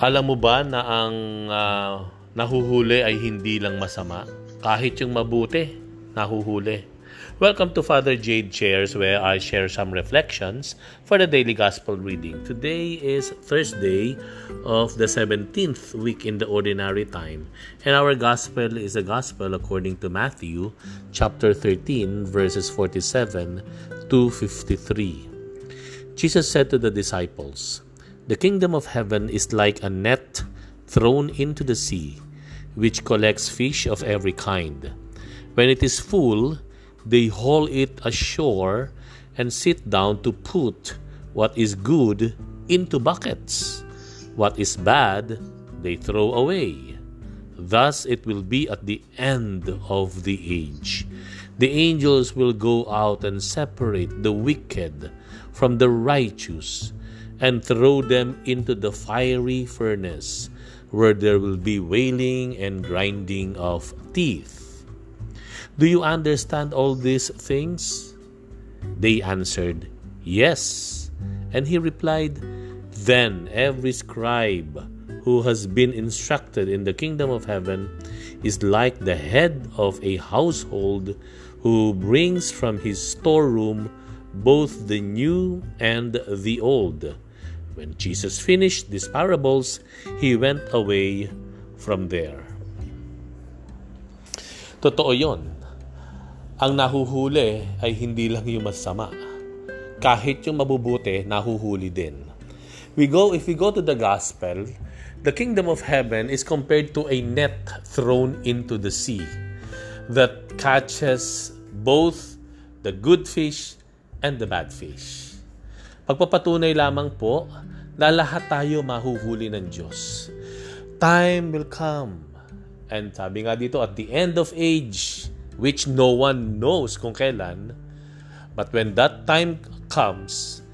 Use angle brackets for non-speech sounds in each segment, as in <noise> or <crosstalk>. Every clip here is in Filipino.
Alam mo ba na ang uh, nahuhuli ay hindi lang masama? Kahit yung mabuti, nahuhuli. Welcome to Father Jade Shares where I share some reflections for the daily gospel reading. Today is Thursday of the 17th week in the ordinary time. And our gospel is a gospel according to Matthew chapter 13 verses 47 to 53. Jesus said to the disciples, The kingdom of heaven is like a net thrown into the sea, which collects fish of every kind. When it is full, they haul it ashore and sit down to put what is good into buckets. What is bad, they throw away. Thus it will be at the end of the age. The angels will go out and separate the wicked from the righteous and throw them into the fiery furnace, where there will be wailing and grinding of teeth. Do you understand all these things? They answered, Yes. And he replied, Then every scribe who has been instructed in the kingdom of heaven is like the head of a household who brings from his storeroom both the new and the old. When Jesus finished these parables, he went away from there. Totoo yon. Ang nahuhuli ay hindi lang yung masama. Kahit yung mabubuti, nahuhuli din. We go, if we go to the gospel, the kingdom of heaven is compared to a net thrown into the sea that catches both the good fish and the bad fish. Pagpapatunay lamang po na lahat tayo mahuhuli ng Diyos. Time will come. And sabi nga dito, at the end of age, which no one knows kung kailan, but when that time comes,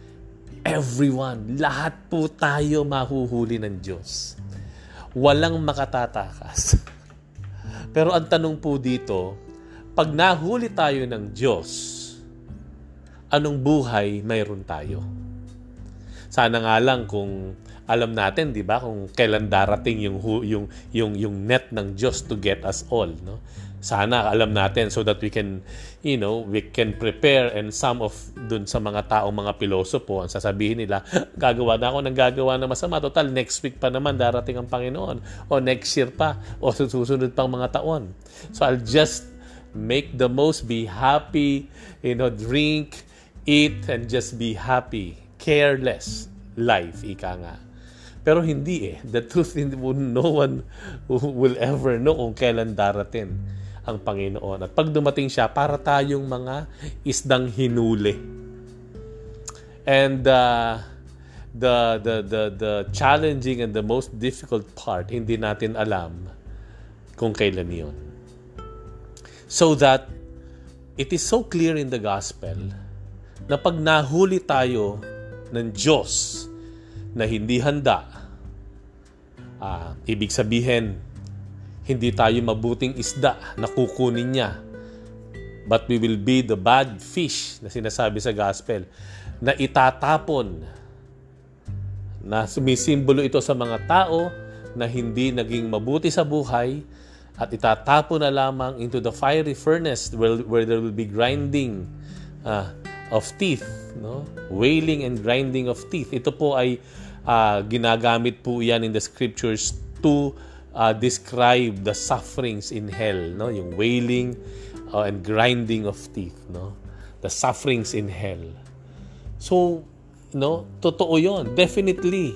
everyone, lahat po tayo mahuhuli ng Diyos. Walang makatatakas. <laughs> Pero ang tanong po dito, pag nahuli tayo ng Diyos, anong buhay mayroon tayo? Sana nga lang kung alam natin, 'di ba, kung kailan darating yung yung yung yung net ng Diyos to get us all, no? Sana alam natin so that we can, you know, we can prepare and some of dun sa mga taong mga pilosopo, ang sasabihin nila, <laughs> gagawa na ako ng gagawa na masama. Total, next week pa naman darating ang Panginoon. O next year pa. O susunod pang mga taon. So I'll just make the most, be happy, you know, drink, eat, and just be happy careless life, ika nga. Pero hindi eh. The truth is, no one will ever know kung kailan darating ang Panginoon. At pag dumating siya, para tayong mga isdang hinuli. And uh, the, the, the, the challenging and the most difficult part, hindi natin alam kung kailan yon. So that it is so clear in the gospel na pag nahuli tayo ng Diyos na hindi handa, uh, ibig sabihin, hindi tayo mabuting isda na kukunin niya. But we will be the bad fish na sinasabi sa gospel na itatapon na sumisimbolo ito sa mga tao na hindi naging mabuti sa buhay at itatapon na lamang into the fiery furnace where, where there will be grinding uh, of teeth, no? Wailing and grinding of teeth. Ito po ay uh, ginagamit po 'yan in the scriptures to uh, describe the sufferings in hell, no? Yung wailing uh, and grinding of teeth, no? The sufferings in hell. So, no, totoo 'yon. Definitely.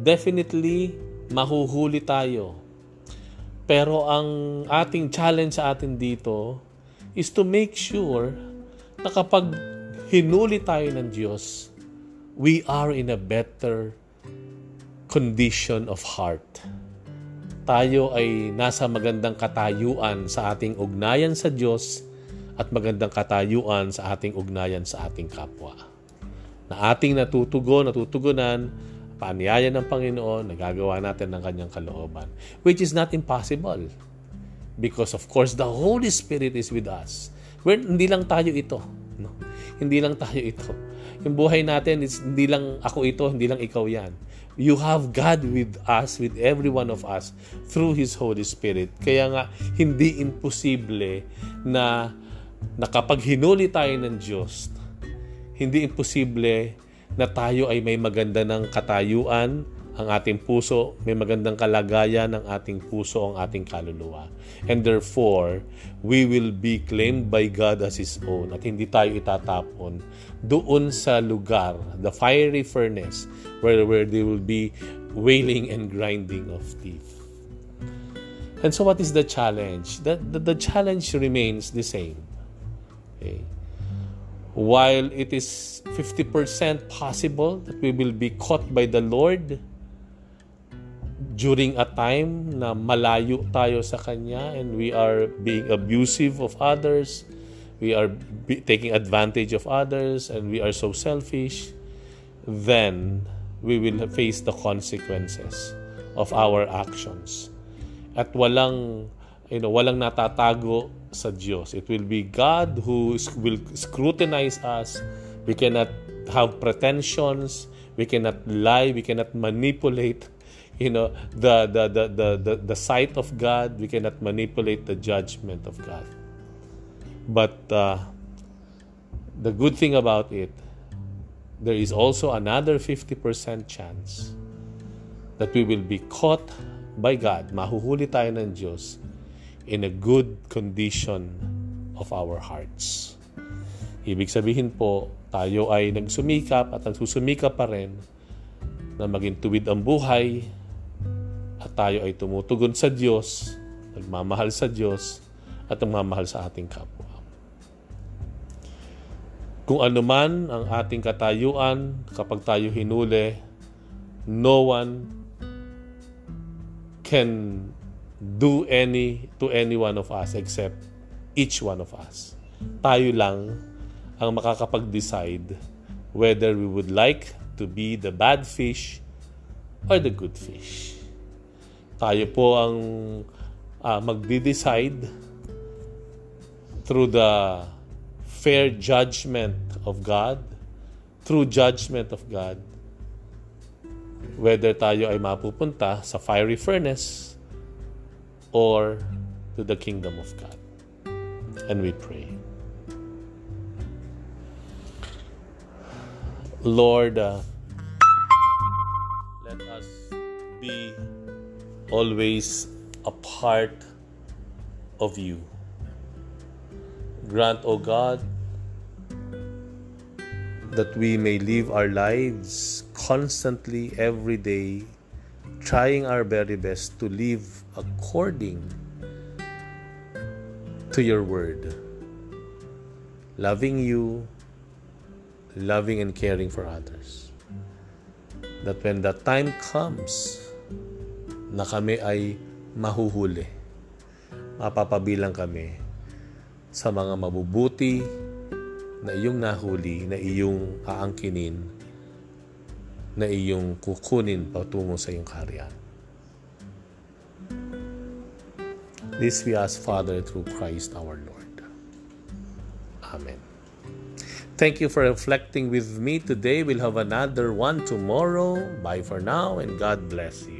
Definitely mahuhuli tayo. Pero ang ating challenge sa atin dito is to make sure na kapag hinuli tayo ng Diyos, we are in a better condition of heart. Tayo ay nasa magandang katayuan sa ating ugnayan sa Diyos at magandang katayuan sa ating ugnayan sa ating kapwa. Na ating natutugon, natutugunan, paanyaya ng Panginoon, nagagawa natin ng kanyang kalooban. Which is not impossible. Because of course, the Holy Spirit is with us. We're, hindi lang tayo ito. No? Hindi lang tayo ito. Yung buhay natin, is hindi lang ako ito, hindi lang ikaw yan. You have God with us, with every one of us, through His Holy Spirit. Kaya nga, hindi imposible na, na kapag hinuli tayo ng Diyos, hindi imposible na tayo ay may maganda ng katayuan, ang ating puso, may magandang kalagayan ng ating puso, ang ating kaluluwa. And therefore, we will be claimed by God as His own at hindi tayo itatapon doon sa lugar, the fiery furnace, where, where there will be wailing and grinding of teeth. And so what is the challenge? The, the, the challenge remains the same. Okay? While it is 50% possible that we will be caught by the Lord, during a time na malayo tayo sa Kanya and we are being abusive of others, we are taking advantage of others, and we are so selfish, then we will face the consequences of our actions. At walang, you know, walang natatago sa Diyos. It will be God who will scrutinize us. We cannot have pretensions. We cannot lie. We cannot manipulate you know the the, the the the the sight of God we cannot manipulate the judgment of God. But uh, the good thing about it there is also another 50% chance that we will be caught by God mahuhuli tayo ng Diyos in a good condition of our hearts. Ibig sabihin po tayo ay nagsumikap at nagsusumikap pa rin na maging tuwid ang buhay at tayo ay tumutugon sa Diyos, nagmamahal sa Diyos, at nagmamahal sa ating kapwa. Kung ano man ang ating katayuan, kapag tayo hinuli, no one can do any to any one of us except each one of us. Tayo lang ang makakapag-decide whether we would like to be the bad fish or the good fish. Tayo po ang uh, magde-decide through the fair judgment of God, through judgment of God, whether tayo ay mapupunta sa fiery furnace or to the kingdom of God. And we pray. Lord, uh, let us be always a part of you. Grant, O God, that we may live our lives constantly every day, trying our very best to live according to your word, loving you, loving and caring for others. That when the time comes, na kami ay mahuhuli. Mapapabilang kami sa mga mabubuti na iyong nahuli, na iyong aangkinin, na iyong kukunin patungo sa iyong kaharian. This we ask, Father, through Christ our Lord. Amen. Thank you for reflecting with me today. We'll have another one tomorrow. Bye for now, and God bless you.